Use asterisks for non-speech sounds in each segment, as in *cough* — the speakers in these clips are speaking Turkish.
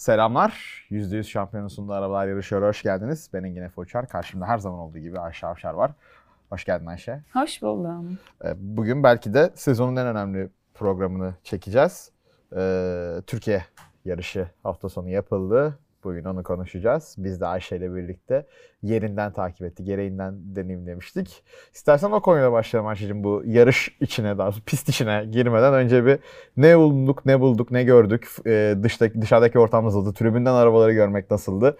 Selamlar. %100 şampiyonun sunduğu arabalar yarışıyor. Hoş geldiniz. Ben Engin Efe Uçar. Karşımda her zaman olduğu gibi Ayşe Avşar var. Hoş geldin Ayşe. Hoş buldum. Ee, Bugün belki de sezonun en önemli programını çekeceğiz. Ee, Türkiye yarışı hafta sonu yapıldı. Bugün onu konuşacağız. Biz de Ayşe ile birlikte yerinden takip ettik, gereğinden deneyimlemiştik. İstersen o konuyla başlayalım Ayşe'cim. Bu yarış içine, daha pist içine girmeden önce bir ne bulduk, ne bulduk, ne gördük, ee, dıştaki, dışarıdaki ortam nasıldı, tribünden arabaları görmek nasıldı,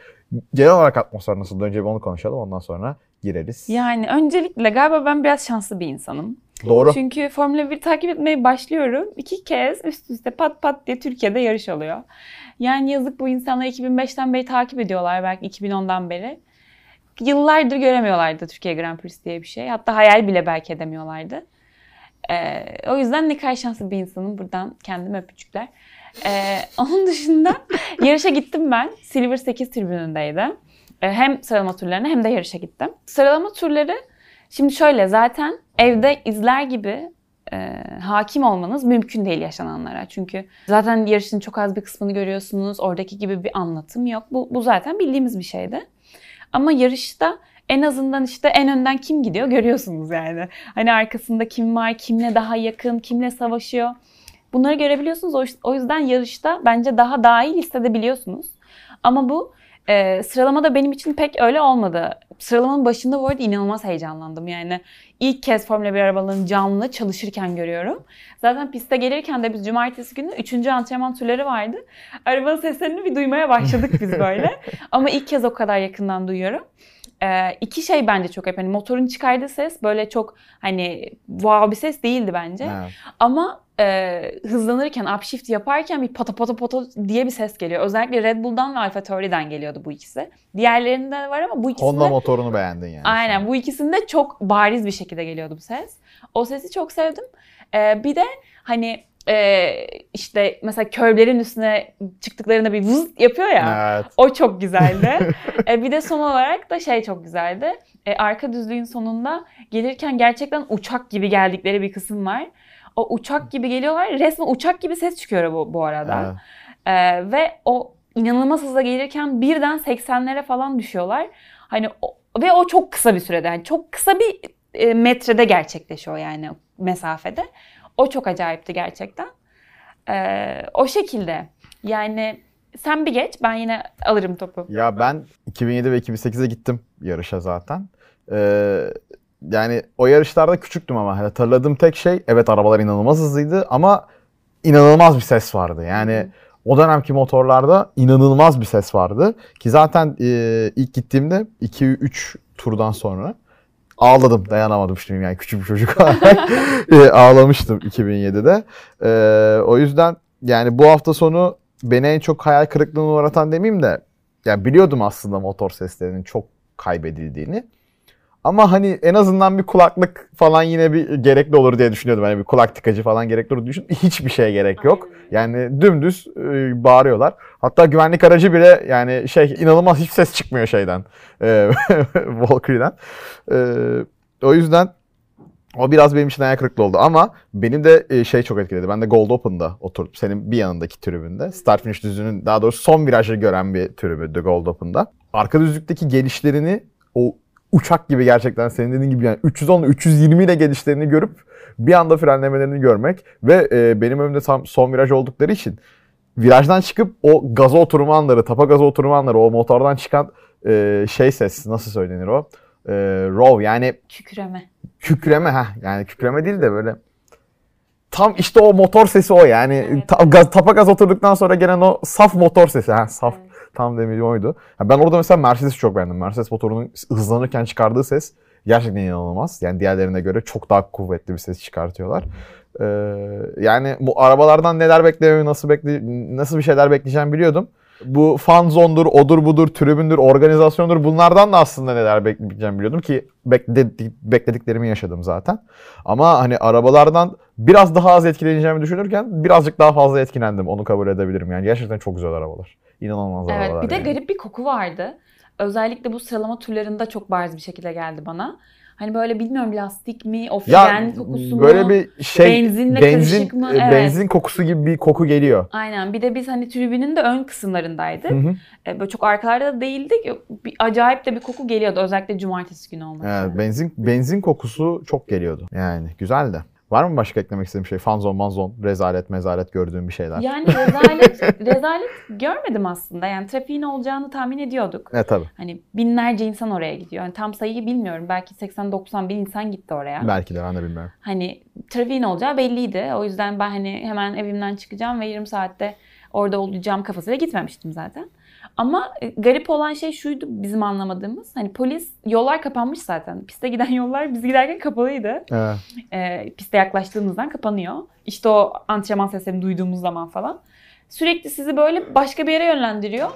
genel olarak atmosfer nasıldı? Önce bir onu konuşalım, ondan sonra gireriz. Yani öncelikle galiba ben biraz şanslı bir insanım. Doğru. Çünkü Formula 1 takip etmeye başlıyorum. İki kez üst üste pat pat diye Türkiye'de yarış oluyor. Yani yazık bu insanlar 2005'ten beri takip ediyorlar belki 2010'dan beri. Yıllardır göremiyorlardı Türkiye Grand Prix diye bir şey. Hatta hayal bile belki edemiyorlardı. Ee, o yüzden ne kadar şanslı bir insanım. Buradan kendime öpücükler. Ee, *laughs* onun dışında yarışa gittim ben. Silver 8 tribünündeydi. Ee, hem sıralama turlarına hem de yarışa gittim. Sıralama turları şimdi şöyle zaten evde izler gibi e, hakim olmanız mümkün değil yaşananlara. Çünkü zaten yarışın çok az bir kısmını görüyorsunuz. Oradaki gibi bir anlatım yok. Bu, bu zaten bildiğimiz bir şeydi. Ama yarışta en azından işte en önden kim gidiyor görüyorsunuz yani. Hani arkasında kim var, kimle daha yakın, kimle savaşıyor. Bunları görebiliyorsunuz. O- yüzden yarışta bence daha dahil hissedebiliyorsunuz. Ama bu e, sıralamada benim için pek öyle olmadı. Sıralamanın başında bu arada inanılmaz heyecanlandım. Yani ilk kez Formula 1 arabalarını canlı çalışırken görüyorum. Zaten piste gelirken de biz cumartesi günü 3. antrenman turları vardı. Arabanın seslerini bir duymaya başladık biz böyle. *laughs* Ama ilk kez o kadar yakından duyuyorum. Ee, iki şey bence çok hep hani motorun çıkardığı ses böyle çok hani wow bir ses değildi bence. Evet. Ama e, hızlanırken, upshift yaparken bir pata pata pata diye bir ses geliyor. Özellikle Red Bull'dan ve Alfa Tauri'den geliyordu bu ikisi. Diğerlerinde de var ama bu ikisinde... Honda motorunu beğendin yani. Aynen bu ikisinde çok bariz bir şekilde geliyordu bu ses. O sesi çok sevdim. Ee, bir de hani e, işte mesela körblerin üstüne çıktıklarında bir vız yapıyor ya. Evet. O çok güzeldi. *laughs* e, bir de son olarak da şey çok güzeldi. E, arka düzlüğün sonunda gelirken gerçekten uçak gibi geldikleri bir kısım var. O uçak gibi geliyorlar. Resmen uçak gibi ses çıkıyor bu, bu arada. Evet. E, ve o inanılmaz hızla gelirken birden 80'lere falan düşüyorlar. Hani o- ve o çok kısa bir sürede. Yani çok kısa bir e, metrede gerçekleşiyor yani mesafede. O çok acayipti gerçekten. E, o şekilde. Yani sen bir geç ben yine alırım topu. Ya ben 2007 ve 2008'e gittim yarışa zaten. Ee, yani o yarışlarda küçüktüm ama hatırladığım tek şey evet arabalar inanılmaz hızlıydı ama inanılmaz bir ses vardı. Yani o dönemki motorlarda inanılmaz bir ses vardı. Ki zaten e, ilk gittiğimde 2-3 turdan sonra ağladım dayanamadım şimdi yani küçük bir çocuk *laughs* E, ağlamıştım 2007'de. Ee, o yüzden yani bu hafta sonu beni en çok hayal kırıklığına uğratan demeyeyim de yani biliyordum aslında motor seslerinin çok kaybedildiğini. Ama hani en azından bir kulaklık falan yine bir gerekli olur diye düşünüyordum. Hani bir kulak tıkacı falan gerekli olur düşündüm. Hiçbir şeye gerek yok. Yani dümdüz e, bağırıyorlar. Hatta güvenlik aracı bile yani şey inanılmaz hiç ses çıkmıyor şeyden. E, *laughs* Valkyrie'den. E, o yüzden o biraz benim için hayal kırıklığı oldu ama benim de e, şey çok etkiledi. Ben de Gold Open'da oturdum. Senin bir yanındaki tribünde. Start finish düzlüğünün daha doğrusu son virajı gören bir tribündü Gold Open'da. Arka düzlükteki gelişlerini o uçak gibi gerçekten senin dediğin gibi yani 310 320 ile gelişlerini görüp bir anda frenlemelerini görmek ve e, benim önümde tam son viraj oldukları için virajdan çıkıp o gaza oturma anları, tapa gaza oturma anları, o motordan çıkan e, şey ses nasıl söylenir o? E, row yani Kükreme. kükreme ha yani kükreme değil de böyle tam işte o motor sesi o yani Evet. Ta- gaz, tapa gaz oturduktan sonra gelen o saf motor sesi ha saf tam demiri oydu. Ha, ben orada mesela Mercedes'i çok beğendim. Mercedes motorunun hızlanırken çıkardığı ses gerçekten inanılmaz. Yani diğerlerine göre çok daha kuvvetli bir ses çıkartıyorlar. Ee, yani bu arabalardan neler beklememi nasıl bekle nasıl bir şeyler bekleyeceğimi biliyordum. Bu fan zone'dur, odur budur, tribündür, organizasyondur bunlardan da aslında neler bekleyeceğimi biliyordum ki bekle- beklediklerimi yaşadım zaten. Ama hani arabalardan biraz daha az etkileneceğimi düşünürken birazcık daha fazla etkilendim. Onu kabul edebilirim. Yani gerçekten çok güzel arabalar. İnanılmaz Evet arabalar. bir de yani. garip bir koku vardı. Özellikle bu sıralama turlarında çok bariz bir şekilde geldi bana. Hani böyle bilmiyorum lastik mi, o Ya fren kokusu mu? böyle bir şey Benzinle benzin karışık mı? e, Evet. benzin kokusu gibi bir koku geliyor. Aynen. Bir de biz hani tribünün de ön kısımlarındaydık. Hı hı. E, Böyle çok arkalarda da değildik. Bir, acayip de bir koku geliyordu. Özellikle cumartesi günü olmak Evet, benzin benzin kokusu çok geliyordu. Yani güzel de. Var mı başka eklemek istediğim şey? Fanzon, manzon, rezalet, mezalet gördüğüm bir şeyler. Yani rezalet, *laughs* rezalet görmedim aslında. Yani trafiğin olacağını tahmin ediyorduk. Ne tabii. Hani binlerce insan oraya gidiyor. Hani tam sayıyı bilmiyorum. Belki 80-90 bin insan gitti oraya. Belki de ben de bilmiyorum. Hani trafiğin olacağı belliydi. O yüzden ben hani hemen evimden çıkacağım ve 20 saatte orada olacağım kafasıyla gitmemiştim zaten. Ama e, garip olan şey şuydu bizim anlamadığımız. Hani polis yollar kapanmış zaten. Piste giden yollar biz giderken kapalıydı. Evet. E, piste yaklaştığımızdan kapanıyor. İşte o antrenman seslerini duyduğumuz zaman falan. Sürekli sizi böyle başka bir yere yönlendiriyor.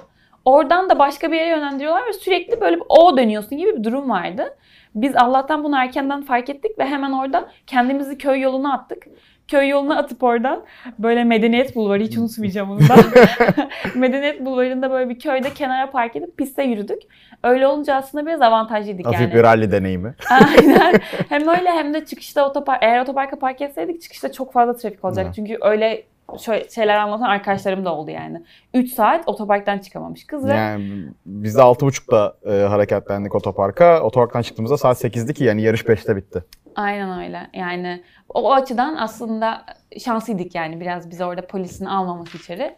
Oradan da başka bir yere yönlendiriyorlar ve sürekli böyle bir O dönüyorsun gibi bir durum vardı. Biz Allah'tan bunu erkenden fark ettik ve hemen orada kendimizi köy yoluna attık. Köy yoluna atıp oradan böyle Medeniyet Bulvarı hiç unutmayacağım onu da. *laughs* Medeniyet Bulvarı'nda böyle bir köyde kenara park edip piste yürüdük. Öyle olunca aslında biraz avantajlıydık Hafif yani. bir rally deneyimi. *laughs* Aynen. Hem öyle hem de çıkışta otopark eğer otoparka park etseydik çıkışta çok fazla trafik olacak. Çünkü öyle şöyle şeyler anlatan arkadaşlarım da oldu yani. 3 saat otoparktan çıkamamış kız ve Yani biz de 6.30'da e, hareketlendik otoparka. Otoparktan çıktığımızda saat 8'di ki yani yarış 5'te bitti. aynen öyle. Yani o, o açıdan aslında şanslıydık yani biraz bizi orada polisin almaması içeri.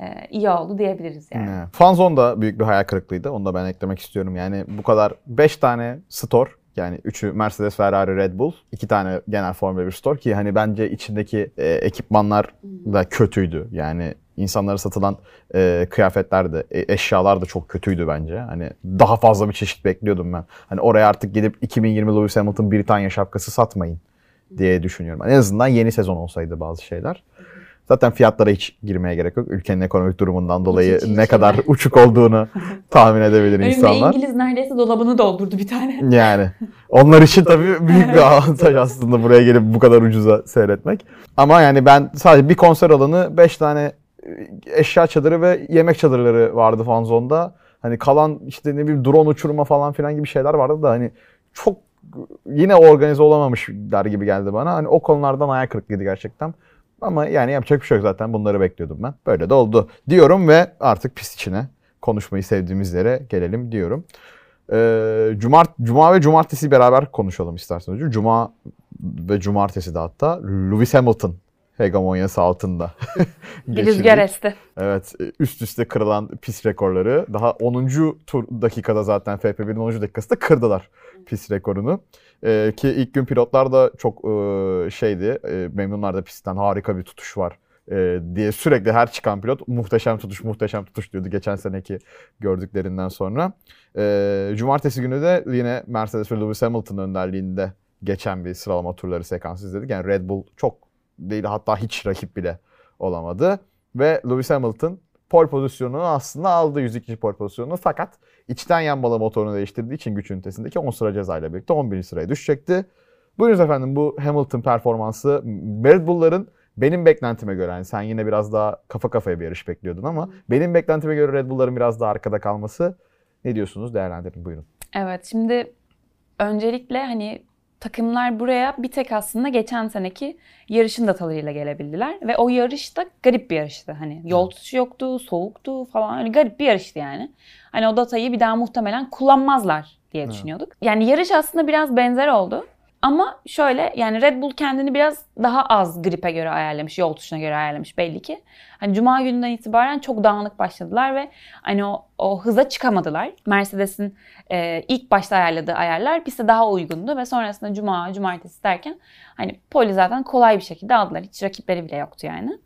Ee, iyi oldu diyebiliriz yani. Evet. Fanzone da büyük bir hayal kırıklığıydı. Onu da ben eklemek istiyorum. Yani bu kadar 5 tane store yani 3'ü Mercedes, Ferrari, Red Bull. 2 tane genel Formula 1 store ki hani bence içindeki e, ekipmanlar da kötüydü. Yani insanlara satılan e, kıyafetler de, e, eşyalar da çok kötüydü bence. Hani daha fazla bir çeşit bekliyordum ben. Hani oraya artık gidip 2020 Lewis Hamilton Britanya şapkası satmayın diye düşünüyorum. En azından yeni sezon olsaydı bazı şeyler. Zaten fiyatlara hiç girmeye gerek yok. Ülkenin ekonomik durumundan dolayı hiç, hiç ne hiç. kadar uçuk olduğunu *laughs* tahmin edebilir Benim de insanlar. İngiliz neredeyse dolabını doldurdu bir tane. Yani onlar için tabii *laughs* büyük bir avantaj aslında buraya gelip bu kadar ucuza seyretmek. Ama yani ben sadece bir konser alanı 5 tane e, eşya çadırı ve yemek çadırları vardı Fanzone'da. Hani kalan işte ne bileyim drone uçurma falan filan gibi şeyler vardı da hani çok yine organize olamamışlar gibi geldi bana. Hani o konulardan ayak kırıklıydı gerçekten. Ama yani yapacak bir şey yok zaten. Bunları bekliyordum ben. Böyle de oldu diyorum ve artık pist içine konuşmayı sevdiğimiz yere gelelim diyorum. Ee, Cumart, Cuma ve Cumartesi beraber konuşalım isterseniz. Cuma ve Cumartesi de hatta Lewis Hamilton hegemonyası altında. *laughs* Bir rüzgar esti. Evet üst üste kırılan pist rekorları. Daha 10. tur dakikada zaten FP1'in 10. dakikasında kırdılar pist rekorunu. Ee, ki ilk gün pilotlar da çok e, şeydi e, memnunlar da pistten harika bir tutuş var e, diye sürekli her çıkan pilot muhteşem tutuş muhteşem tutuş diyordu geçen seneki gördüklerinden sonra. E, Cumartesi günü de yine Mercedes ve Lewis Hamilton önderliğinde geçen bir sıralama turları sekansı izledik. Yani Red Bull çok değil hatta hiç rakip bile olamadı. Ve Lewis Hamilton pole pozisyonunu aslında aldı 102. pole pozisyonunu fakat içten yanmalı motorunu değiştirdiği için güç ünitesindeki 10 sıra cezayla birlikte 11. sıraya düşecekti. Buyurunuz efendim bu Hamilton performansı Red Bull'ların benim beklentime göre yani sen yine biraz daha kafa kafaya bir yarış bekliyordun ama benim beklentime göre Red Bull'ların biraz daha arkada kalması ne diyorsunuz değerlendirin buyurun. Evet şimdi öncelikle hani takımlar buraya bir tek aslında geçen seneki yarışın datalarıyla gelebildiler. Ve o yarış da garip bir yarıştı. Hani yol tutuşu yoktu, soğuktu falan öyle garip bir yarıştı yani. Hani o datayı bir daha muhtemelen kullanmazlar diye düşünüyorduk. Yani yarış aslında biraz benzer oldu. Ama şöyle yani Red Bull kendini biraz daha az gripe göre ayarlamış, yol tutuşuna göre ayarlamış belli ki. Hani Cuma gününden itibaren çok dağınık başladılar ve hani o, o hıza çıkamadılar. Mercedes'in e, ilk başta ayarladığı ayarlar piste daha uygundu ve sonrasında Cuma, Cumartesi derken hani poli zaten kolay bir şekilde aldılar. Hiç rakipleri bile yoktu yani.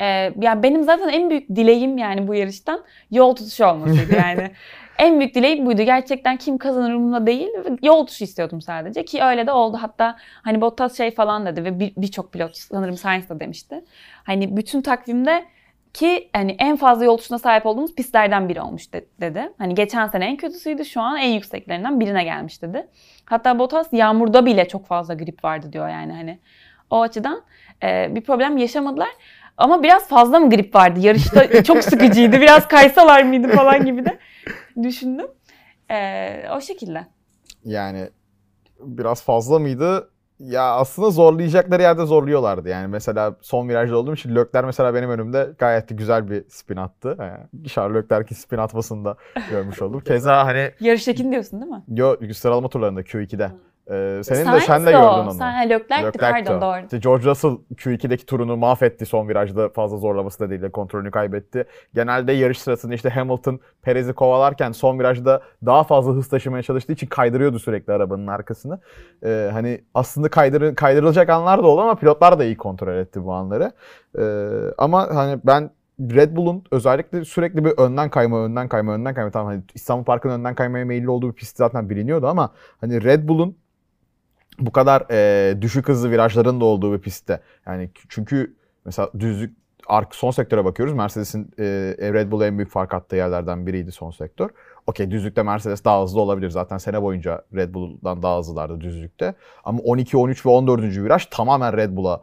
E, yani benim zaten en büyük dileğim yani bu yarıştan yol tutuşu olmasıydı yani. *laughs* En büyük dileğim buydu. Gerçekten kim kazanır umurumda değil. Yol tutuşu istiyordum sadece ki öyle de oldu. Hatta hani Bottas şey falan dedi ve bir- birçok pilot sanırım Sainz da demişti. Hani bütün takvimde ki hani en fazla yol tutuşuna sahip olduğumuz pistlerden biri olmuş de- dedi. Hani geçen sene en kötüsüydü şu an en yükseklerinden birine gelmiş dedi. Hatta Bottas yağmurda bile çok fazla grip vardı diyor yani hani. O açıdan e, bir problem yaşamadılar. Ama biraz fazla mı grip vardı? Yarışta çok sıkıcıydı. Biraz kaysalar mıydı falan gibi de düşündüm. E, o şekilde. Yani biraz fazla mıydı? Ya aslında zorlayacakları yerde zorluyorlardı. Yani mesela son virajda olduğum için Lökler mesela benim önümde gayet de güzel bir spin attı. Yani Charles Leclerc'in spin atmasını da görmüş oldum. *laughs* Keza hani Yarıştakini diyorsun değil mi? yo, sıralama turlarında Q2'de. Ee, senin de Sainz sen de o. gördün onu. Sen, Leclerc'ti Leclerc'ti pardon o. doğru. İşte George Russell Q2'deki turunu mahvetti son virajda fazla zorlaması da değil de kontrolünü kaybetti. Genelde yarış sırasında işte Hamilton Perez'i kovalarken son virajda daha fazla hız taşımaya çalıştığı için kaydırıyordu sürekli arabanın arkasını. Ee, hani aslında kaydır, kaydırılacak anlar da oldu ama pilotlar da iyi kontrol etti bu anları. Ee, ama hani ben Red Bull'un özellikle sürekli bir önden kayma, önden kayma, önden kayma. Tamam hani İstanbul Park'ın önden kaymaya meyilli olduğu bir pist zaten biliniyordu ama hani Red Bull'un bu kadar e, düşük hızlı virajların da olduğu bir pistte. Yani çünkü mesela düzlük ark son sektöre bakıyoruz. Mercedes'in e, Red Bull'a en büyük fark attığı yerlerden biriydi son sektör. Okey düzlükte Mercedes daha hızlı olabilir. Zaten sene boyunca Red Bull'dan daha hızlılardı düzlükte. Ama 12, 13 ve 14. viraj tamamen Red Bull'a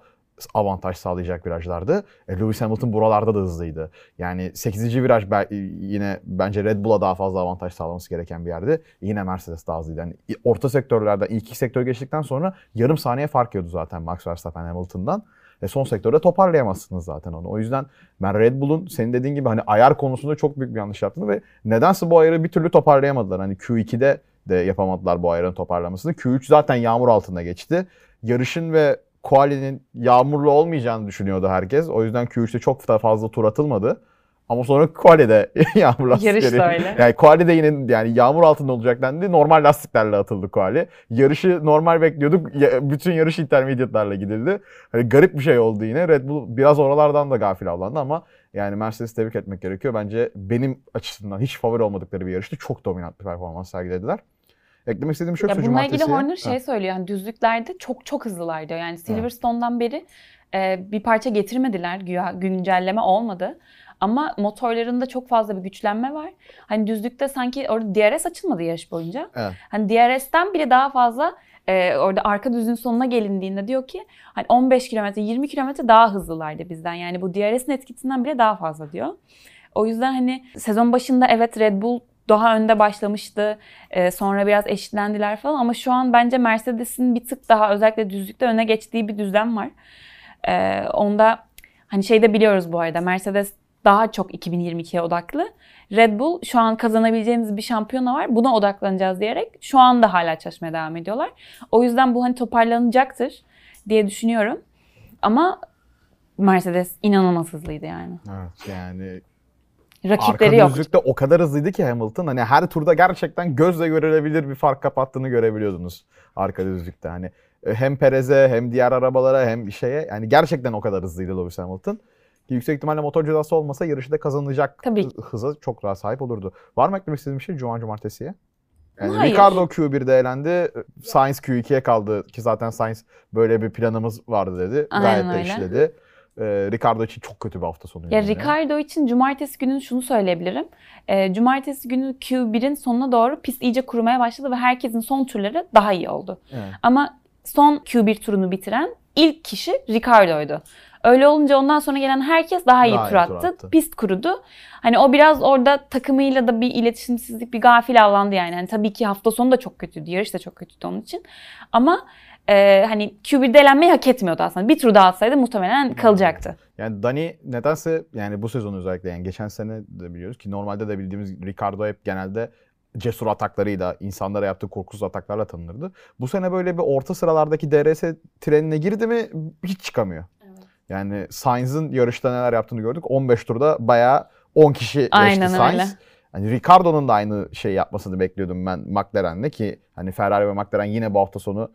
avantaj sağlayacak virajlardı. E, Lewis Hamilton buralarda da hızlıydı. Yani 8. viraj be- yine bence Red Bull'a daha fazla avantaj sağlaması gereken bir yerdi. Yine Mercedes daha hızlıydı. Yani orta sektörlerden ilk iki sektör geçtikten sonra yarım saniye fark yiyordu zaten Max Verstappen Hamilton'dan. E son sektörde toparlayamazsınız zaten onu. O yüzden ben Red Bull'un senin dediğin gibi hani ayar konusunda çok büyük bir yanlış yaptığını ve nedense bu ayarı bir türlü toparlayamadılar. Hani Q2'de de yapamadılar bu ayarın toparlamasını. Q3 zaten yağmur altında geçti. Yarışın ve quali'nin yağmurlu olmayacağını düşünüyordu herkes. O yüzden Q3'te çok da fazla tur atılmadı. Ama sonra quali'de *laughs* yağmur lastikleri. Yarış da öyle. Yani quali'de yine yani yağmur altında olacak dendi. Normal lastiklerle atıldı quali. Yarışı normal bekliyorduk. Ya- bütün yarış intermediate'larla gidildi. Hani garip bir şey oldu yine. Red Bull biraz oralardan da gafil avlandı ama yani Mercedes'i tebrik etmek gerekiyor. Bence benim açısından hiç favori olmadıkları bir yarıştı. Çok dominant bir performans sergilediler. Eklemek istediğim şey Ya şu bununla ilgili Horner şey söylüyor. Yani düzlüklerde çok çok hızlılar diyor. Yani Silverstone'dan beri e, bir parça getirmediler. Güya güncelleme olmadı. Ama motorlarında çok fazla bir güçlenme var. Hani düzlükte sanki orada DRS açılmadı yarış boyunca. Evet. Hani DRS'ten bile daha fazla e, orada arka düzün sonuna gelindiğinde diyor ki hani 15 kilometre 20 kilometre daha hızlılardı bizden. Yani bu DRS'in etkisinden bile daha fazla diyor. O yüzden hani sezon başında evet Red Bull daha önde başlamıştı. Ee, sonra biraz eşitlendiler falan ama şu an bence Mercedes'in bir tık daha özellikle düzlükte öne geçtiği bir düzlem var. Ee, onda hani şey de biliyoruz bu arada Mercedes daha çok 2022'ye odaklı. Red Bull şu an kazanabileceğimiz bir şampiyona var. Buna odaklanacağız diyerek şu anda hala çalışmaya devam ediyorlar. O yüzden bu hani toparlanacaktır diye düşünüyorum. Ama Mercedes inanılmaz hızlıydı yani. Evet yani Rakipleri arka yok. düzlükte o kadar hızlıydı ki Hamilton hani her turda gerçekten gözle görülebilir bir fark kapattığını görebiliyordunuz arka düzlükte. Hani e, hem Perez'e hem diğer arabalara hem şeye yani gerçekten o kadar hızlıydı Lewis Hamilton. Ki yüksek ihtimalle motor cezası olmasa yarışı da kazanacak Tabii. hı- hıza çok daha sahip olurdu. Var mı eklemek istediğim bir şey Cuma Cumartesi'ye? Yani Hayır. Ricardo Q1'de elendi. Sainz Q2'ye kaldı ki zaten Sainz böyle bir planımız vardı dedi. Aynen Gayet de öyle. işledi. Ee, Ricardo için çok kötü bir hafta sonu. Ya. Ricardo için cumartesi günü şunu söyleyebilirim. Ee, cumartesi günü Q1'in sonuna doğru pist iyice kurumaya başladı ve herkesin son turları daha iyi oldu. Evet. Ama son Q1 turunu bitiren ilk kişi Ricardo'ydu. Öyle olunca ondan sonra gelen herkes daha iyi Daha tur iyi attı. tur attı. Pist kurudu. Hani o biraz orada takımıyla da bir iletişimsizlik, bir gafil avlandı yani. Hani tabii ki hafta sonu da çok kötüydü. Yarış da çok kötüydü onun için. Ama e, hani Q1'de elenmeyi hak etmiyordu aslında. Bir tur daha atsaydı muhtemelen kalacaktı. Yani Dani nedense yani bu sezon özellikle yani geçen sene de biliyoruz ki normalde de bildiğimiz Ricardo hep genelde cesur ataklarıyla, insanlara yaptığı korkusuz ataklarla tanınırdı. Bu sene böyle bir orta sıralardaki DRS trenine girdi mi hiç çıkamıyor. Yani Sainz'ın yarışta neler yaptığını gördük. 15 turda bayağı 10 kişi geçti Aynen Sainz. öyle. Hani Ricardo'nun da aynı şey yapmasını bekliyordum ben McLaren'le ki hani Ferrari ve McLaren yine bu hafta sonu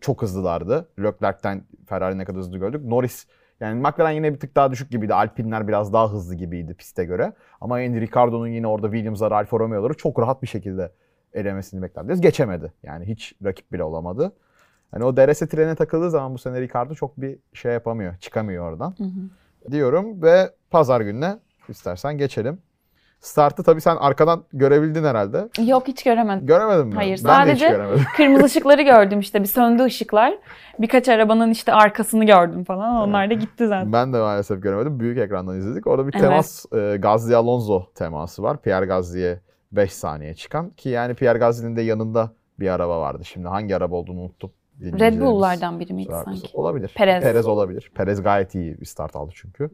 çok hızlılardı. Leclerc'ten Ferrari ne kadar hızlı gördük. Norris yani McLaren yine bir tık daha düşük gibiydi. Alpine'ler biraz daha hızlı gibiydi piste göre. Ama yani Ricardo'nun yine orada Williams'lar, Alfa Romeo'ları çok rahat bir şekilde elemesini beklerdi. Geçemedi. Yani hiç rakip bile olamadı. Hani o DRS trene takıldığı zaman bu sene Ricardo çok bir şey yapamıyor. Çıkamıyor oradan. Hı hı. Diyorum ve pazar gününe istersen geçelim. Startı tabii sen arkadan görebildin herhalde. Yok hiç göremedim. Göremedim mi? Hayır, ben sadece-. *laughs* Kırmızı ışıkları gördüm işte bir söndü ışıklar. Birkaç arabanın işte arkasını gördüm falan. Onlar da gitti zaten. Ben de maalesef göremedim. Büyük ekrandan izledik. Orada bir Evet. temas e, Gazli Alonso teması var. Pierre Gasly'ye 5 saniye çıkan ki yani Pierre Gasly'nin de yanında bir araba vardı. Şimdi hangi araba olduğunu unuttum. Red Bull'lardan biri miydi sanki? Olabilir. Perez. Perez olabilir. Perez gayet iyi bir start aldı çünkü.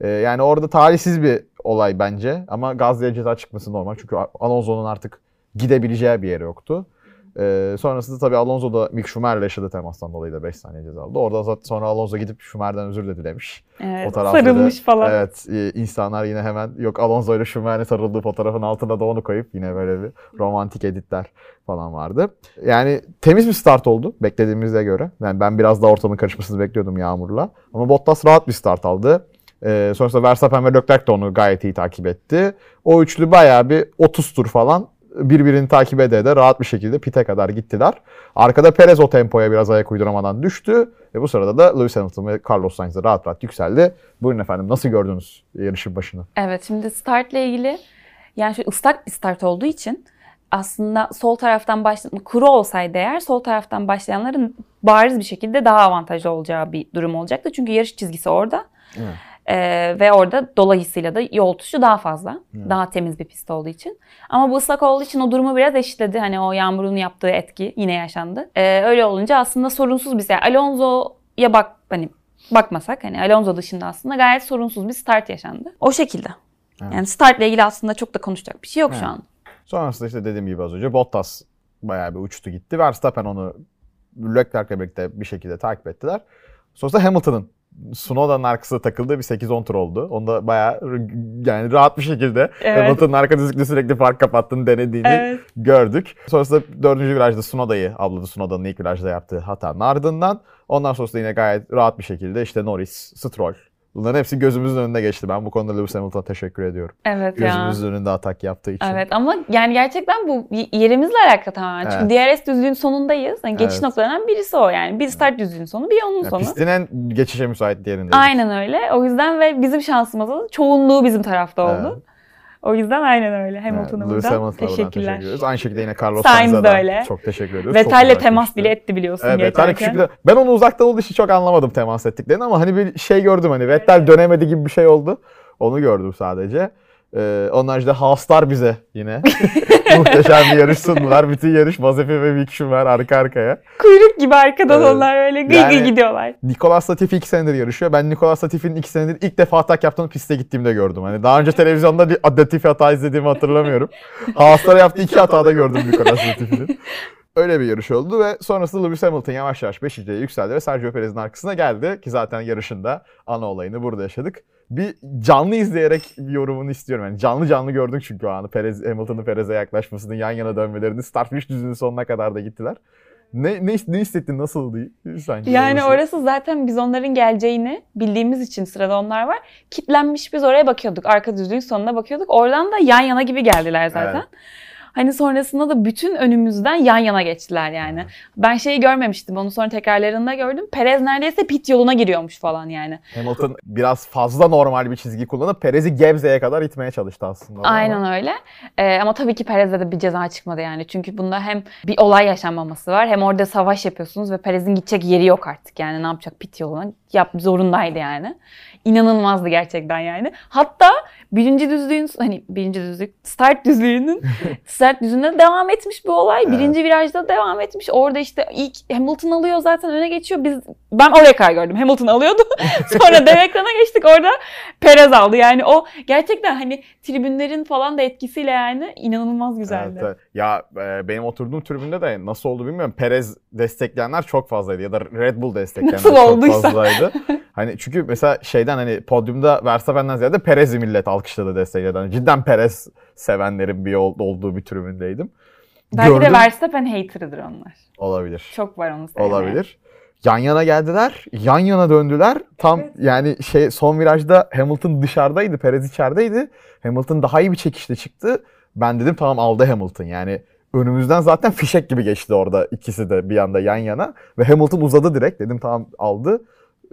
Ee, yani orada talihsiz bir olay bence. Ama Gazze'ye ceza çıkması normal. Çünkü Alonso'nun artık gidebileceği bir yeri yoktu. Ee, sonrasında tabii Alonso da Mick Schumacher'le yaşadığı temastan dolayı da 5 saniye ceza aldı. Orada zaten sonra Alonso gidip Schumacher'den özür de dilemiş. Evet, O tarafta da- sarılmış falan. Evet e, insanlar yine hemen yok Alonso ile Schumacher'in sarıldığı fotoğrafın altına da onu koyup yine böyle bir romantik editler falan vardı. Yani temiz bir start oldu beklediğimize göre. Yani ben biraz daha ortamın karışmasını bekliyordum Yağmur'la. Ama Bottas rahat bir start aldı. Ee, sonrasında Verstappen ve Leclerc de onu gayet iyi takip etti. O üçlü bayağı bir 30 tur falan birbirini takip ede de rahat bir şekilde pite kadar gittiler. Arkada Perez o tempoya biraz ayak uyduramadan düştü. Ve bu sırada da Lewis Hamilton ve Carlos Sainz de rahat rahat yükseldi. Buyurun efendim nasıl gördünüz yarışın başını? Evet şimdi startla ilgili yani şu ıslak bir start olduğu için aslında sol taraftan başlayan kuru olsaydı eğer sol taraftan başlayanların bariz bir şekilde daha avantajlı olacağı bir durum olacaktı. Çünkü yarış çizgisi orada. Evet. Ee, ve orada dolayısıyla da yol tutuşu daha fazla. Evet. Daha temiz bir pist olduğu için. Ama bu ıslak olduğu için o durumu biraz eşitledi. Hani o yağmurun yaptığı etki yine yaşandı. Ee, öyle olunca aslında sorunsuz bir şey. Alonso'ya bak hani bakmasak hani Alonso dışında aslında gayet sorunsuz bir start yaşandı. O şekilde. Evet. Yani startla ilgili aslında çok da konuşacak bir şey yok Evet. şu an. Sonrasında işte dediğim gibi az önce Bottas bayağı bir uçtu gitti. Verstappen onu Leclerc'le birlikte bir şekilde takip ettiler. Sonrasında Hamilton'ın Sunoda'nın arkasına takıldığı bir 8-10 tur oldu. Onda bayağı yani rahat bir şekilde Evet. Hamilton'ın arka düzlükte sürekli fark kapattığını denediğini Evet. gördük. Sonrasında dördüncü virajda Sunoda'yı abladı. Sunoda'nın ilk virajda yaptığı hatanın ardından. Ondan sonrasında yine gayet rahat bir şekilde işte Norris, Stroll. Bunların hepsi gözümüzün önünde geçti. Ben bu konuda Lewis Hamilton'a teşekkür ediyorum. Evet ya. Gözümüzün önünde atak yaptığı için. Evet ama yani gerçekten bu yerimizle alakalı tamamen. Çünkü DRS düzlüğün sonundayız. Yani geçiş Evet. noktalarından birisi o yani. Bir start düzlüğün sonu, bir onun Ya sonu. pistin en geçişe müsait yerinde. Aynen öyle. O yüzden ve bizim şansımız çoğunluğu bizim tarafta oldu. Evet. O yüzden aynen öyle. Hamilton'a buradan buradan teşekkürler. teşekkür ediyoruz. Aynı şekilde yine Carlos Sainz Sainz'a da öyle. çok teşekkür ediyoruz. Vettel'le temas bile etti biliyorsun Evet, Vettel'le geçerken. küçük bir- Ben onu uzaktan olduğu için çok anlamadım temas ettiklerini ama hani bir şey gördüm hani Vettel dönemedi gibi bir şey oldu. Onu gördüm sadece. Ee, onlar işte Haaslar bize yine *laughs* muhteşem bir yarış sundular. Bütün yarış Mazepin ve Mick Schumacher arka arkaya. Kuyruk gibi arkadan Evet. onlar öyle gıy Yani- gıy gidiyorlar. Nicolas Latifi 2 senedir yarışıyor. Ben Nicolas Latifi'nin 2 senedir ilk defa atak yaptığını piste gittiğimde gördüm. Hani daha önce televizyonda bir Latifi hata izlediğimi hatırlamıyorum. *laughs* Haaslara yaptığı iki hatada gördüm Nicolas Latifi'nin. Öyle bir yarış oldu ve sonrasında Lewis Hamilton yavaş yavaş 5.liğe yükseldi ve Sergio Perez'in arkasına geldi. Ki zaten yarışında ana olayını burada yaşadık. Bir canlı izleyerek bir yorumunu istiyorum. Yani canlı canlı gördük çünkü o anı. Perez, Hamilton'ın Perez'e yaklaşmasını, yan yana dönmelerini, start finish düzlüğünün sonuna kadar da gittiler. Ne, ne, ne hissettin? Nasıldı? Sanki Yani yarışı? orası zaten biz onların geleceğini bildiğimiz için sırada onlar var. Kitlenmiş biz oraya bakıyorduk. Arka düzlüğün sonuna bakıyorduk. Oradan da yan yana gibi geldiler zaten. Evet. Hani sonrasında da bütün önümüzden yan yana geçtiler yani. Ben şeyi görmemiştim. Onu sonra tekrarlarında gördüm. Perez neredeyse pit yoluna giriyormuş falan yani. Hamilton biraz fazla normal bir çizgi kullanıp Perez'i Gebze'ye kadar itmeye çalıştı aslında. Aynen öyle. Ee, ama tabii ki Perez'de de bir ceza çıkmadı yani. Çünkü bunda hem bir olay yaşanmaması var. Hem orada savaş yapıyorsunuz ve Perez'in gidecek yeri yok artık. Yani ne yapacak pit yoluna? Yap zorundaydı yani. İnanılmazdı gerçekten yani. Hatta birinci düzlüğün hani birinci düzlük start düzlüğünün *laughs* start düzlüğünde devam etmiş bu olay. Evet. Birinci virajda devam etmiş. Orada işte ilk Hamilton alıyor zaten öne geçiyor. Biz ben oraya kadar gördüm. Hamilton alıyordu. *laughs* Sonra dev ekrana geçtik. Orada Perez aldı. Yani o gerçekten hani tribünlerin falan da etkisiyle yani inanılmaz güzeldi. Evet, evet. Ya e, benim oturduğum tribünde de nasıl oldu bilmiyorum. Perez destekleyenler çok fazlaydı ya da Red Bull destekleyenler Nasıl çok olduysa. fazlaydı. *laughs* hani çünkü mesela şeyden hani podyumda Verstappen'den ziyade Perez'i millet alkışladı destekledi. Hani cidden Perez sevenlerin bir olduğu bir tribündeydim. Belki de Gördüm. Verstappen hater'ıdır onlar. Olabilir. Çok var onu sevmeyen. Olabilir. Yan yana geldiler, yan yana döndüler. Tam yani şey son virajda Hamilton dışarıdaydı, Perez içerideydi. Hamilton daha iyi bir çekişle çıktı. Ben dedim tamam aldı Hamilton. Yani önümüzden zaten fişek gibi geçti orada ikisi de bir anda yan yana ve Hamilton uzadı direkt. Dedim tamam aldı.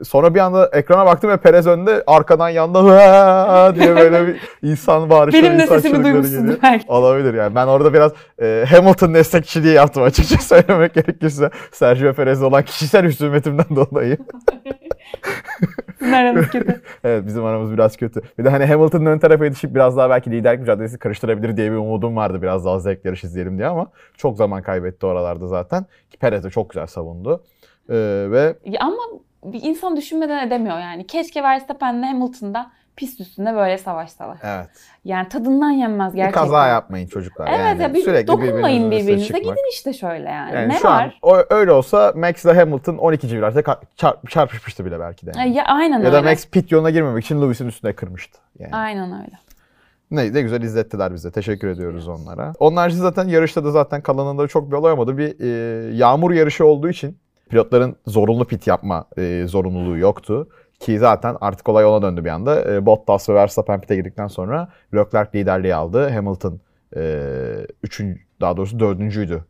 Sonra bir anda ekrana baktım ve Perez önde arkadan yanda diye böyle bir *laughs* insan bağırışları, Benim de sesimi duymuşsundur belki. Olabilir yani. Ben orada biraz e, Hamilton destekçiliği yaptım açıkça *laughs* söylemek gerekirse. Sergio Perez'e olan kişisel husumetimden dolayı. *laughs* Sizin aranız kötü. evet bizim aramız biraz kötü. Bir de hani Hamilton'ın ön tarafa yetişip biraz daha belki liderlik mücadelesi karıştırabilir diye bir umudum vardı. Biraz daha zevk yarış izleyelim diye ama çok zaman kaybetti oralarda zaten. Ki Perez de çok güzel savundu. Ee, ve Ya ama bir insan düşünmeden edemiyor yani. Keşke Verstappen'le Hamilton'da pist üstünde böyle savaşsalar. evet. Yani tadından yenmez Bir gerçekten. kaza yapmayın çocuklar. Evet yani ya bir sürekli dokunmayın birbirinize birbirinize çıkmak. gidin işte şöyle yani. Yani ne şu var? an o, öyle olsa Max ile Hamilton 12. virajda çarp, çarpışmıştı bile belki de. yani. Ya, aynen Ya da öyle. Max pit yoluna girmemek için Lewis'in üstüne kırmıştı. Yani. Aynen öyle. Ne, ne güzel izlettiler bize. Teşekkür ediyoruz onlara. Haricinde zaten yarışta da zaten kalanında çok bir olay olmadı. Bir e, yağmur yarışı olduğu için pilotların zorunlu pit yapma e, zorunluluğu yoktu. Ki zaten artık olay ona döndü bir anda. E, Bottas ve Verstappen pit'e girdikten sonra Leclerc liderliği aldı. Hamilton e, üçüncü, daha doğrusu dördüncüydü.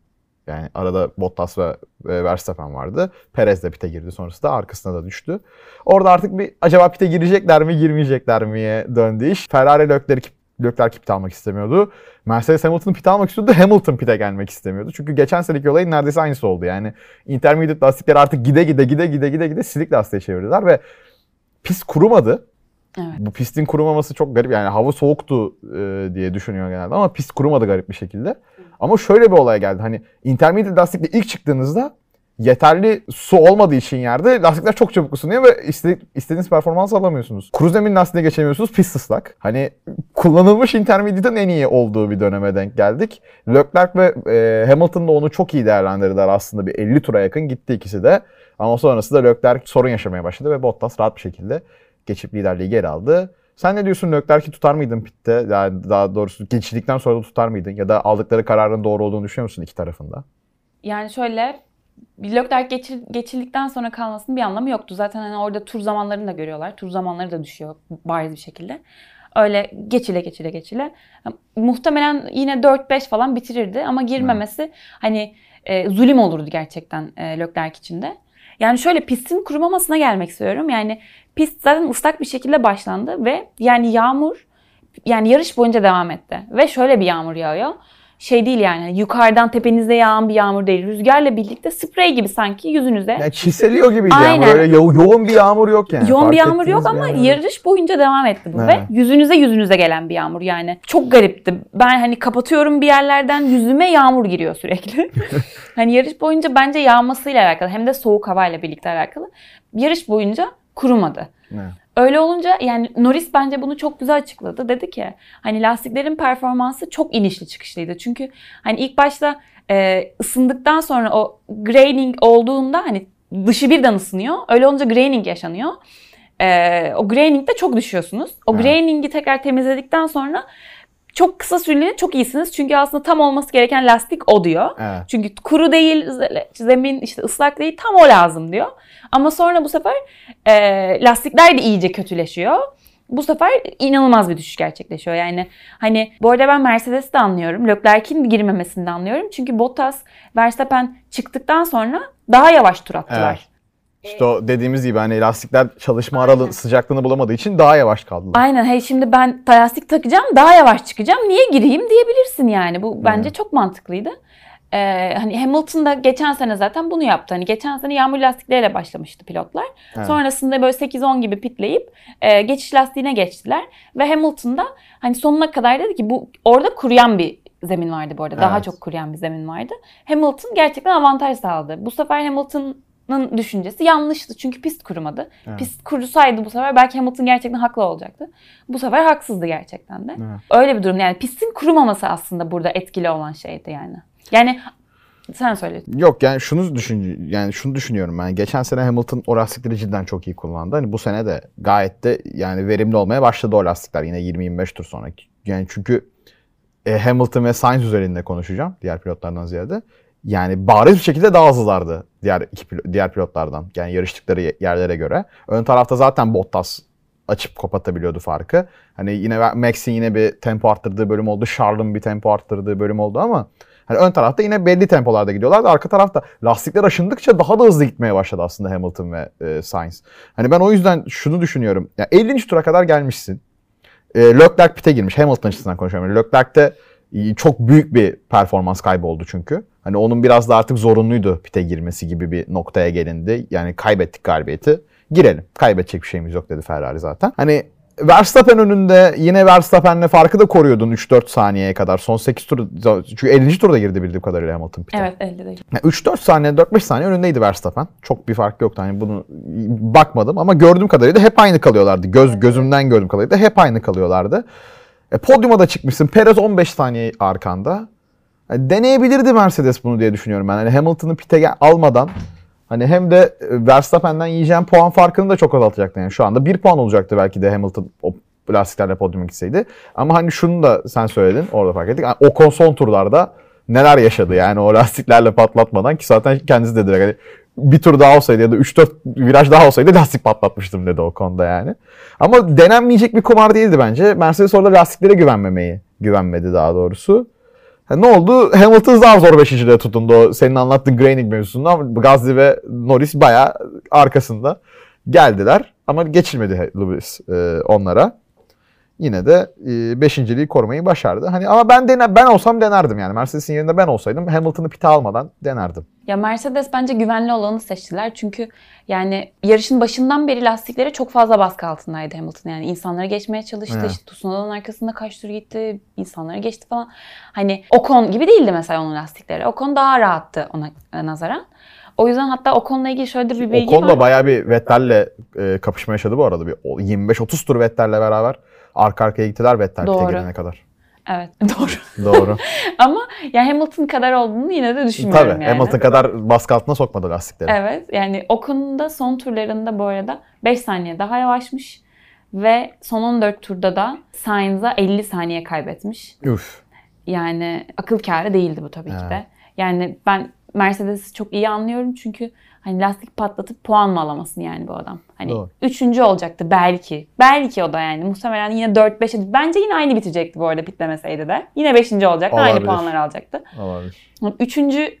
Yani arada Bottas ve Verstappen vardı. Perez de pit'e girdi sonrasında arkasına da düştü. Orada artık bir acaba pit'e girecekler mi girmeyecekler miye döndü iş. Ferrari Leclerc Leclerc pit almak istemiyordu. Mercedes Hamilton pit almak istiyordu. Hamilton pit'e gelmek istemiyordu. Çünkü geçen seneki olayın neredeyse aynısı oldu. Yani intermediate lastikleri artık gide gide gide gide gide gide silik lastiğe çevirdiler ve pist kurumadı. Evet. Bu pistin kurumaması çok garip. Yani hava soğuktu e, diye düşünüyor genelde ama pist kurumadı garip bir şekilde. Ama şöyle bir olay geldi. Hani intermediate lastikle ilk çıktığınızda yeterli su olmadığı için yerde lastikler çok çabuk ısınıyor ve iste- istediğiniz performans alamıyorsunuz. Kuru zemin lastiğine geçemiyorsunuz. Pist ıslak. Hani kullanılmış intermediate'ın en iyi olduğu bir döneme denk geldik. Leclerc ve e, Hamilton da onu çok iyi değerlendirdiler aslında. Bir 50 tura yakın gitti ikisi de. Ama sonrasında Leclerc sorun yaşamaya başladı ve Bottas rahat bir şekilde geçip liderliği geri aldı. Sen ne diyorsun Leclerc'i tutar mıydın pitte? Yani daha doğrusu geçildikten sonra da tutar mıydın? Ya da aldıkları kararın doğru olduğunu düşünüyor musun iki tarafında? Yani şöyle Leclerc geçir, geçildikten sonra kalmasının bir anlamı yoktu. Zaten hani orada tur zamanlarını da görüyorlar. Tur zamanları da düşüyor bariz bir şekilde. Öyle geçile geçile geçile. Muhtemelen yine 4-5 falan bitirirdi ama girmemesi hani e, zulüm olurdu gerçekten e, Leclerc için de. Yani şöyle pistin kurumamasına gelmek istiyorum. Yani pist zaten ıslak bir şekilde başlandı ve yani yağmur yani yarış boyunca devam etti. Ve şöyle bir yağmur yağıyor. Şey değil yani yukarıdan tepenizde yağan bir yağmur değil. Rüzgarla birlikte sprey gibi sanki yüzünüze. Yani çiseliyor gibiydi Aynen. yani. Böyle yo- yoğun bir yağmur yok yani. Yoğun bir Fark yağmur yok ama yani? yarış boyunca devam etti bu Evet. ve yüzünüze yüzünüze gelen bir yağmur yani. Çok garipti. Ben hani kapatıyorum bir yerlerden yüzüme yağmur giriyor sürekli. *laughs* hani yarış boyunca bence yağmasıyla alakalı hem de soğuk havayla birlikte alakalı. Yarış boyunca kurumadı. Ne? Öyle olunca yani Norris bence bunu çok güzel açıkladı. Dedi ki hani lastiklerin performansı çok inişli çıkışlıydı. Çünkü hani ilk başta e, ısındıktan sonra o graining olduğunda hani dışı birden ısınıyor. Öyle olunca graining yaşanıyor. E, o grainingde çok düşüyorsunuz. O Evet. grainingi tekrar temizledikten sonra çok kısa süreli çok iyisiniz. Çünkü aslında tam olması gereken lastik o diyor. Evet. Çünkü kuru değil, zemin işte ıslak değil tam o lazım diyor. Ama sonra bu sefer e, lastikler de iyice kötüleşiyor. Bu sefer inanılmaz bir düşüş gerçekleşiyor. Yani hani bu arada ben Mercedes'i de anlıyorum. Leclerc'in girmemesini de anlıyorum. Çünkü Bottas, Verstappen çıktıktan sonra daha yavaş tur attılar. Evet. İşte o dediğimiz gibi hani lastikler çalışma aralığı sıcaklığını bulamadığı için daha yavaş kaldılar. Aynen. Hey şimdi ben lastik takacağım, daha yavaş çıkacağım. Niye gireyim diyebilirsin yani. Bu bence çok mantıklıydı. Ee, hani Hamilton da geçen sene zaten bunu yaptı. Hani geçen sene yağmur lastikleriyle başlamıştı pilotlar. Evet. Sonrasında böyle 8-10 gibi pitleyip e, geçiş lastiğine geçtiler. Ve Hamilton da hani sonuna kadar dedi ki bu orada kuruyan bir zemin vardı bu arada. Daha Evet. çok kuruyan bir zemin vardı. Hamilton gerçekten avantaj sağladı. Bu sefer Hamilton'ın düşüncesi yanlıştı. Çünkü pist kurumadı. Evet. Pist kurusaydı bu sefer belki Hamilton gerçekten haklı olacaktı. Bu sefer haksızdı gerçekten de. Evet. Öyle bir durum. Yani pistin kurumaması aslında burada etkili olan şeydi yani. Yani sen söyle. Yok yani şunu düşün yani şunu düşünüyorum ben. Geçen sene Hamilton o lastikleri cidden çok iyi kullandı. Hani bu sene de gayet de yani verimli olmaya başladı o lastikler yine 20-25 tur sonra. Yani çünkü e, Hamilton ve Sainz üzerinde konuşacağım diğer pilotlardan ziyade. Yani bariz bir şekilde daha hızlılardı diğer iki diğer pilotlardan. Yani yarıştıkları ye- yerlere göre. Ön tarafta zaten Bottas açıp kapatabiliyordu farkı. Hani yine Max'in yine bir tempo arttırdığı bölüm oldu. Charles'ın bir tempo arttırdığı bölüm oldu ama Hani ön tarafta yine belli tempolarda gidiyorlardı. Arka tarafta lastikler aşındıkça daha da hızlı gitmeye başladı aslında Hamilton ve e, Sainz. Hani ben o yüzden şunu düşünüyorum. Ya 50. tura kadar gelmişsin. E, Leclerc pite girmiş. Hamilton açısından konuşuyorum. Leclerc'te e, çok büyük bir performans kaybı oldu çünkü. Hani onun biraz da artık zorunluydu pite girmesi gibi bir noktaya gelindi. Yani kaybettik galibiyeti. girelim. Kaybedecek bir şeyimiz yok dedi Ferrari zaten. Hani Verstappen önünde yine Verstappen'le farkı da koruyordun 3-4 saniyeye kadar. Son 8 tur çünkü 50. turda girdi bildiğim kadarıyla Hamilton pit'e. Evet elde değil. Yani 3-4 saniye 4-5 saniye önündeydi Verstappen. Çok bir fark yoktu. Hani bunu bakmadım ama gördüğüm kadarıyla hep aynı kalıyorlardı. Göz gözümden gördüğüm kadarıyla hep aynı kalıyorlardı. E, podyuma da çıkmışsın. Perez 15 saniye arkanda. Yani deneyebilirdi Mercedes bunu diye düşünüyorum ben. Hani Hamilton'ı pite almadan hani hem de e, Verstappen'den yiyeceğim puan farkını da çok azaltacaktı. Yani şu anda 1 puan olacaktı belki de Hamilton o lastiklerle podyuma gitseydi. Ama hani şunu da sen söyledin orada fark ettik. Yani Ocon son turlarda neler yaşadı yani o lastiklerle patlatmadan ki zaten kendisi de direkt hani bir tur daha olsaydı ya da 3-4 viraj daha olsaydı lastik patlatmıştım dedi o konuda yani. Ama denenmeyecek bir kumar değildi bence. Mercedes orada lastiklere güvenmemeyi, güvenmedi daha doğrusu. Ne oldu? Hamilton daha zor 5. tutundu o senin anlattığın Graining mevzusunda Gasly ve Norris bayağı arkasında geldiler. Ama geçilmedi Lewis e, onlara. Yine de e, beşinciliği korumayı başardı. Hani ama ben dene, ben olsam denerdim yani. Mercedes'in yerinde ben olsaydım Hamilton'ı pite almadan denerdim. Ya Mercedes bence güvenli olanı seçtiler. Çünkü yani yarışın başından beri lastikleri çok fazla baskı altındaydı Hamilton. Yani insanları geçmeye çalıştı. Evet. İşte Tsunoda'nın arkasında kaç tur gitti. insanları geçti falan. Hani Ocon gibi değildi mesela onun lastikleri. Ocon daha rahattı ona nazaran. O yüzden hatta Ocon'la ilgili şöyle bir bilgi Ocon var. da bayağı bir Vettel'le e, kapışma yaşadı bu arada. Bir o- 25-30 tur Vettel'le beraber arka arkaya gittiler Vettel pite Doğru. kadar. Evet *laughs* doğru. Doğru. *laughs* Ama ya Hamilton kadar olduğunu yine de düşünmüyorum Tabii yani. Hamilton kadar baskı altına sokmadı lastikleri. Evet yani Ocon'un da son turlarında bu arada 5 saniye daha yavaşmış. Ve son 14 turda da Sainz'a 50 saniye kaybetmiş. Üf. Yani akıl kârı değildi bu tabii ki de. Yani ben Mercedes'i çok iyi anlıyorum çünkü hani lastik patlatıp puan mı alamasın yani bu adam. Hani Doğru. üçüncü olacaktı belki. Belki o da yani muhtemelen yine 4-5'e bence yine aynı bitecekti bu arada pitlemeseydi de. Yine beşinci olacaktı aynı Olabilir. puanları alacaktı. Olabilir. Üçüncü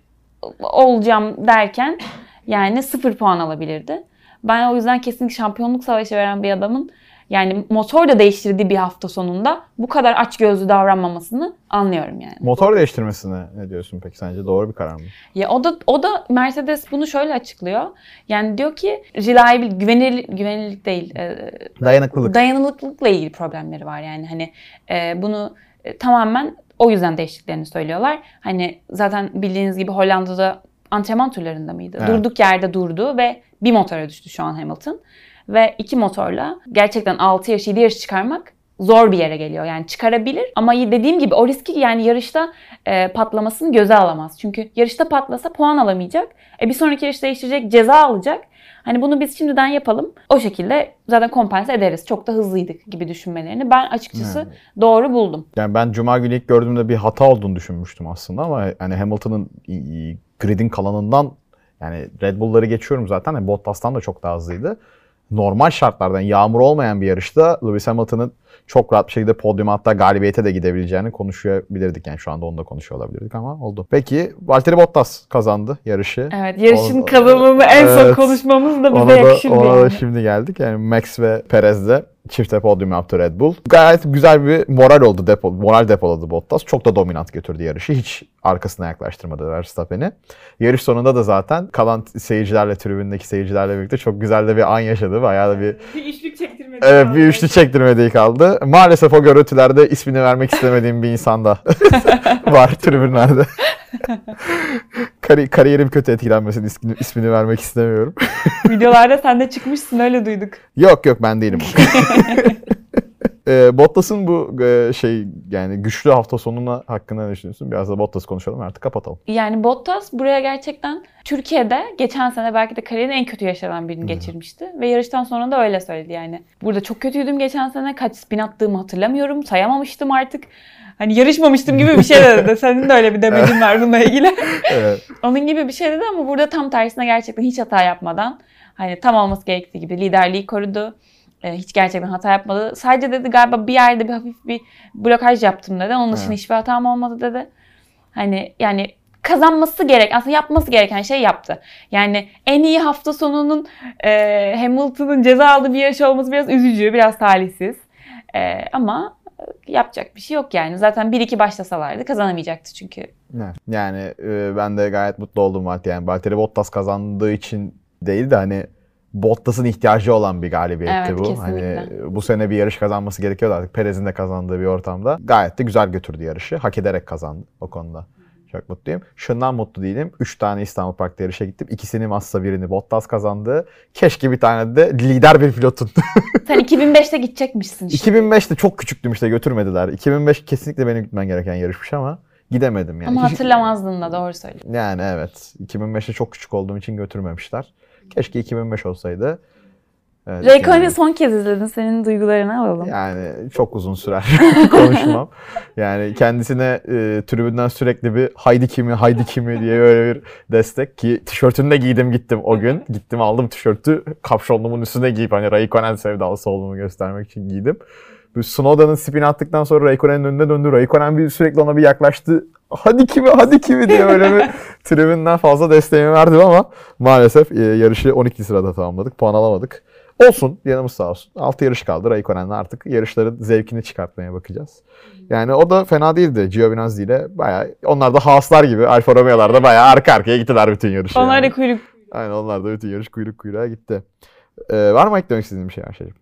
olacağım derken yani sıfır puan alabilirdi. Ben o yüzden kesinlikle şampiyonluk savaşı veren bir adamın yani motor da değiştirdiği bir hafta sonunda bu kadar açgözlü davranmamasını anlıyorum yani. Motor değiştirmesine ne diyorsun peki sence? Doğru bir karar mı? Ya o da o da Mercedes bunu şöyle açıklıyor. Yani diyor ki reliable güvenilir güvenilirlik değil. e, Dayanıklılık. dayanıklılıkla ilgili problemleri var yani hani e, bunu e, tamamen o yüzden değiştiklerini söylüyorlar. Hani zaten bildiğiniz gibi Hollanda'da antrenman turlarında mıydı? Evet. Durduk yerde durdu ve bir motora düştü şu an Hamilton. Ve iki motorla gerçekten 6 yarış 7 yarış çıkarmak zor bir yere geliyor. Yani çıkarabilir ama dediğim gibi o riski yani yarışta e, patlamasını göze alamaz. Çünkü yarışta patlasa puan alamayacak. E, bir sonraki yarış değiştirecek, ceza alacak. Hani bunu biz şimdiden yapalım. O şekilde zaten kompanse ederiz. Çok da hızlıydık gibi düşünmelerini ben açıkçası Evet. doğru buldum. Yani ben Cuma günü ilk gördüğümde bir hata olduğunu düşünmüştüm aslında ama hani Hamilton'ın gridin kalanından yani Red Bull'ları geçiyorum zaten. Yani Bottas'tan da çok daha hızlıydı. Normal şartlardan yağmur olmayan bir yarışta Lewis Hamilton'ın çok rahat bir şekilde podyuma hatta galibiyete de gidebileceğini konuşabilirdik. Yani şu anda onu da konuşuyor olabilirdik ama oldu. Peki Valtteri Bottas kazandı yarışı. Evet yarışın O- kazanımı en son Evet. konuşmamız da bize Ona da, yakışırdı ona da yani. şimdi geldik. Yani Max ve Perez de çifte podyum yaptı Red Bull. Gayet güzel bir moral oldu. Depo, moral depoladı Bottas. Çok da dominant götürdü yarışı. Hiç arkasına yaklaştırmadı Verstappen'i. Yarış sonunda da zaten kalan seyircilerle, tribündeki seyircilerle birlikte çok güzel de bir an yaşadı. Bayağı da bir Bir üçlük çektirmedi. Evet bir üçlü çektirmediği kaldı. Maalesef o görüntülerde ismini vermek istemediğim bir insan da *laughs* var tribünlerde. Kari- kariyerim kötü etkilenmesin ismini, ismini vermek istemiyorum. Videolarda sen de çıkmışsın öyle duyduk. Yok yok ben değilim. *laughs* Ee, Bottas'ın bu e, şey yani güçlü hafta sonuna hakkında ne düşünüyorsun? Biraz da Bottas konuşalım artık kapatalım. Yani Bottas buraya gerçekten Türkiye'de geçen sene belki de kariyerin en kötü yaşanan birini geçirmişti. Ve yarıştan sonra da öyle söyledi yani. Burada çok kötüydüm geçen sene. Kaç spin attığımı hatırlamıyorum. Sayamamıştım artık. Hani yarışmamıştım gibi bir şey de dedi. *laughs* Senin de öyle bir demecin var bununla ilgili. *laughs* Evet. Onun gibi bir şey dedi ama burada tam tersine gerçekten hiç hata yapmadan hani tam olması gerektiği gibi liderliği korudu. Ee, hiç gerçekten hata yapmadı. Sadece dedi galiba bir yerde bir hafif bir blokaj yaptım dedi. Onun dışında Evet. hiçbir hatam olmadı dedi. Hani yani kazanması gerek aslında yapması gereken şey yaptı. Yani en iyi hafta sonunun e, Hamilton'ın ceza aldığı bir yarış olması biraz üzücü, biraz talihsiz. E, ama yapacak bir şey yok yani. Zaten 1-2 başlasalardı kazanamayacaktı çünkü. Evet. Yani e, ben de gayet mutlu oldum Valtteri. Yani Valtteri Bottas kazandığı için değil de hani Bottas'ın ihtiyacı olan bir galibiyetti Evet, bu. kesinlikle. Hani bu sene bir yarış kazanması gerekiyordu artık. Perez'in de kazandığı bir ortamda. Gayet de güzel götürdü yarışı. Hak ederek kazandı o konuda. Çok mutluyum. Şundan mutlu değilim. 3 tane İstanbul Park'ta yarışa gittim. İkisini Massa birini Bottas kazandı. Keşke bir tane de lider bir pilotun. *laughs* Sen 2005'te gidecekmişsin işte. 2005'te çok küçüktüm işte götürmediler. 2005 kesinlikle benim gitmen gereken yarışmış ama gidemedim yani. Ama hatırlamazdın da doğru söylüyorsun. Yani evet. 2005'te çok küçük olduğum için götürmemişler. Keşke 2005 olsaydı. Evet, Raycon'u son kez izledin. Senin duygularını alalım. Yani çok uzun sürer *laughs* konuşmam. Yani kendisine e, tribünden sürekli bir haydi kimi haydi kimi diye böyle bir destek ki tişörtünü de giydim gittim o gün. Gittim aldım tişörtü kapşonluğumun üstüne giyip hani Raikkonen sevdalısı olduğumu göstermek için giydim. Snowda'nın spin attıktan sonra Raikkonen'in önüne döndü. Raikkonen bir sürekli ona bir yaklaştı. Hadi kimi hadi kimi diye böyle bir *laughs* tribünden fazla desteğimi verdim ama maalesef e, yarışı 12 sırada tamamladık. Puan alamadık. Olsun yanımız sağ olsun. 6 yarış kaldı Raikkonen'le artık yarışların zevkini çıkartmaya bakacağız. Yani o da fena değildi Giovinazzi ile bayağı onlar da Haaslar gibi Alfa Romeo'lar da bayağı arka arkaya gittiler bütün yarışı. Onlar yani. da kuyruk. Aynen onlar da bütün yarış kuyruk kuyruğa gitti. Ee, var mı eklemek istediğin bir şey Ayşe'cim?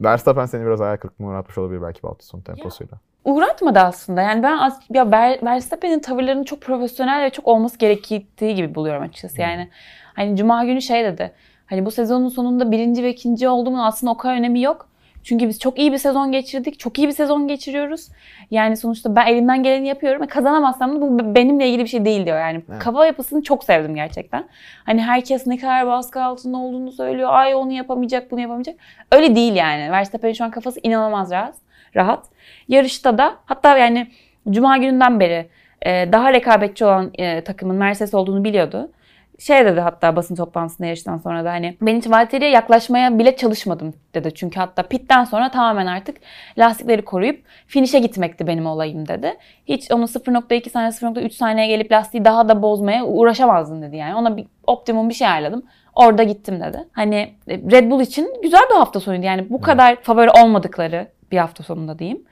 Verstappen seni biraz hayal kırıklığına uğratmış olabilir belki bu hafta sonu temposuyla. Uğratmadı aslında. Yani ben az, ya Ver, Verstappen'in tavırlarının çok profesyonel ve çok olması gerektiği gibi buluyorum açıkçası. Yani hani Cuma günü şey dedi. Hani bu sezonun sonunda birinci ve ikinci olduğumun aslında o kadar önemi yok. Çünkü biz çok iyi bir sezon geçirdik. Çok iyi bir sezon geçiriyoruz. Yani sonuçta ben elimden geleni yapıyorum. Kazanamazsam da bu benimle ilgili bir şey değil diyor. Yani Evet. kafa yapısını çok sevdim gerçekten. Hani herkes ne kadar baskı altında olduğunu söylüyor. Ay onu yapamayacak, bunu yapamayacak. Öyle değil yani. Verstappen'in şu an kafası inanılmaz rahat. Rahat. Yarışta da hatta yani Cuma gününden beri e, daha rekabetçi olan e, takımın Mercedes olduğunu biliyordu. Şey dedi hatta basın toplantısında yarıştan sonra da hani ben hiç Valtteri'ye yaklaşmaya bile çalışmadım dedi. Çünkü hatta pitten sonra tamamen artık lastikleri koruyup finish'e gitmekti benim olayım dedi. Hiç onu 0.2 saniye 0.3 saniye gelip lastiği daha da bozmaya uğraşamazdın dedi yani. Ona bir optimum bir şey ayarladım. Orada gittim dedi. Hani e, Red Bull için güzel bir hafta sonuydu. Yani bu kadar favori olmadıkları bir hafta sonunda diyeyim.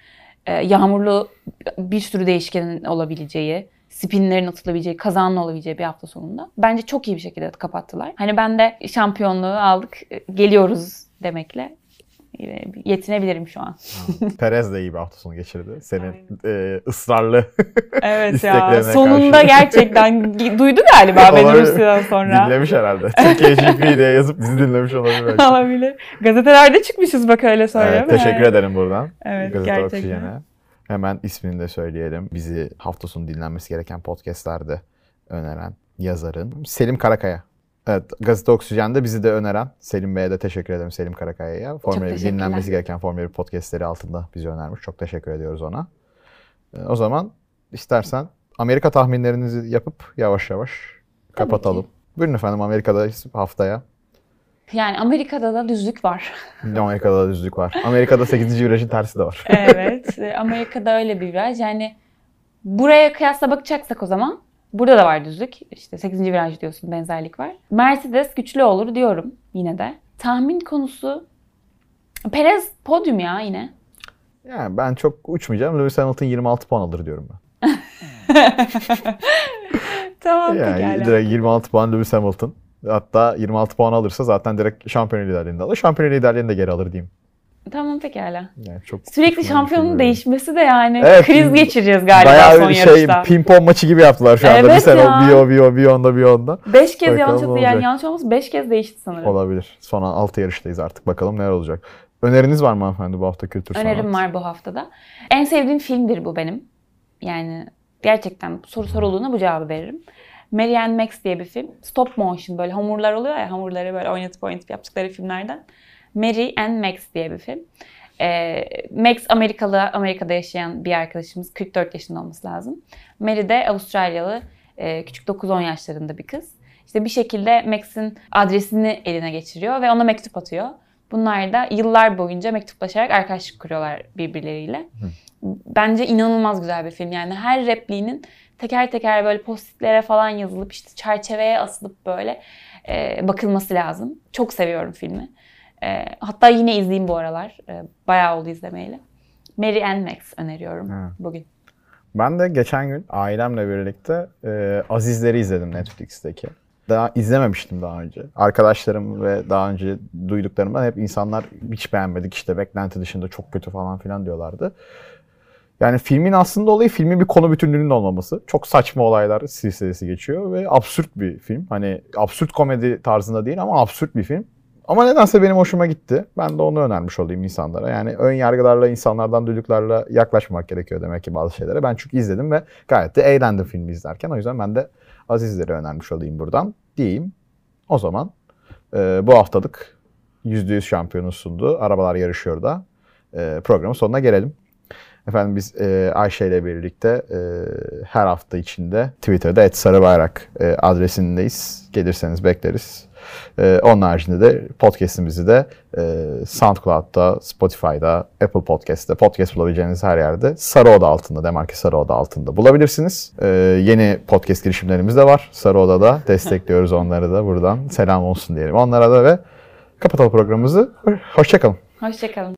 Ee, yağmurlu bir sürü değişkenin olabileceği, spinlerin atılabileceği, kazanın olabileceği bir hafta sonunda. Bence çok iyi bir şekilde kapattılar. Hani ben de şampiyonluğu aldık, geliyoruz demekle yetinebilirim şu an. *laughs* Perez de iyi bir hafta sonu geçirdi. Senin e, ısrarlı *laughs* Evet İsteklerine ya. Sonunda karşı. gerçekten duydu galiba beni. Rusya'dan sonra. dinlemiş herhalde. Türkiye *laughs* GP diye yazıp bizi dinlemiş olabilir belki. Olabilir. Gazetelerde çıkmışız bak öyle söyleme. Evet, teşekkür ederim buradan. Evet Gazete gerçekten. Oksijen'e. Hemen ismini de söyleyelim. Bizi hafta sonu dinlenmesi gereken podcastlerde öneren yazarın Selim Karakaya. Evet, Gazete Oksijen'de bizi de öneren Selim Bey'e de teşekkür ederim Selim Karakaya'ya. Formula bir teşekkürler. dinlenmesi gereken Formula 1 podcastleri altında bizi önermiş. Çok teşekkür ediyoruz ona. Ee, O zaman istersen Amerika tahminlerinizi yapıp yavaş yavaş kapatalım. Buyurun efendim Amerika'dayız haftaya. Yani Amerika'da da düzlük var. *laughs* Amerika'da da düzlük var. Amerika'da 8. virajın tersi de var. evet. Amerika'da öyle bir viraj. Yani buraya kıyasla bakacaksak o zaman burada da var düzlük. İşte 8. viraj diyorsun benzerlik var. Mercedes güçlü olur diyorum yine de. Tahmin konusu Perez podyum ya yine. Yani ben çok uçmayacağım. Lewis Hamilton 26 puan alır diyorum ben. *laughs* tamam Yani pekala. direkt 26 puan Lewis Hamilton. Hatta 26 puan alırsa zaten direkt şampiyon liderliğini de alır. Şampiyon liderliğini de geri alır diyeyim. Tamam pekala. Yani çok Sürekli şampiyonun değişmesi de yani Evet, kriz geçireceğiz galiba Bayağı son şey yarışta. pimpon maçı gibi yaptılar şu anda. Evet bir sene ya. bir o bir o bir onda bir onda. Beş kez yanlış hatırlıyorum. Yani olacak. yanlış olması beş kez değişti sanırım. Olabilir. Son 6 yarıştayız artık. Bakalım neler olacak. Öneriniz var mı hanımefendi bu hafta kültür sanat? Önerim var bu haftada. En sevdiğim filmdir bu benim. Yani gerçekten soru sorulduğunda bu cevabı veririm. Mary Ann Max diye bir film. Stop motion böyle hamurlar oluyor ya hamurları böyle oynatıp oynatıp yaptıkları filmlerden. Mary Ann Max diye bir film. Ee, Max Amerikalı, Amerika'da yaşayan bir arkadaşımız. 44 yaşında olması lazım. Mary de Avustralyalı, e, küçük 9-10 yaşlarında bir kız. İşte bir şekilde Max'in adresini eline geçiriyor ve ona mektup atıyor. Bunlar da yıllar boyunca mektuplaşarak arkadaşlık kuruyorlar birbirleriyle. Bence inanılmaz güzel bir film. Yani her repliğinin teker teker böyle postitlere falan yazılıp işte çerçeveye asılıp böyle e, bakılması lazım. Çok seviyorum filmi. E, hatta yine izleyeyim bu aralar. E, bayağı oldu izlemeyeli. Mary Ann Max öneriyorum Ha. bugün. Ben de geçen gün ailemle birlikte e, Azizleri izledim Netflix'teki. daha izlememiştim daha önce. Arkadaşlarım ve daha önce duyduklarımdan hep insanlar hiç beğenmedik işte beklenti dışında çok kötü falan filan diyorlardı. Yani filmin aslında olayı filmin bir konu bütünlüğünün olmaması. Çok saçma olaylar silsilesi geçiyor ve absürt bir film. Hani absürt komedi tarzında değil ama absürt bir film. Ama nedense benim hoşuma gitti. Ben de onu önermiş olayım insanlara. Yani ön yargılarla, insanlardan duyduklarla yaklaşmamak gerekiyor demek ki bazı şeylere. Ben çünkü izledim ve gayet de eğlendim filmi izlerken. O yüzden ben de Azizlere önermiş olayım buradan diyeyim. O zaman e, bu haftalık %100 şampiyonu sunduğu Arabalar Yarışıyor da e, programın sonuna gelelim. Efendim biz e, Ayşe ile birlikte e, her hafta içinde Twitter'da @sarıbayrak e, adresindeyiz. Gelirseniz bekleriz. E, onun haricinde de podcast'imizi de e, SoundCloud'da, Spotify'da, Apple Podcast'te, podcast bulabileceğiniz her yerde Sarı Oda altında, Demarki Sarı Oda altında bulabilirsiniz. E, yeni podcast girişimlerimiz de var. Sarı Oda'da *laughs* destekliyoruz onları da buradan. Selam olsun diyelim onlara da ve kapatalım programımızı. Hoşçakalın. Hoşçakalın.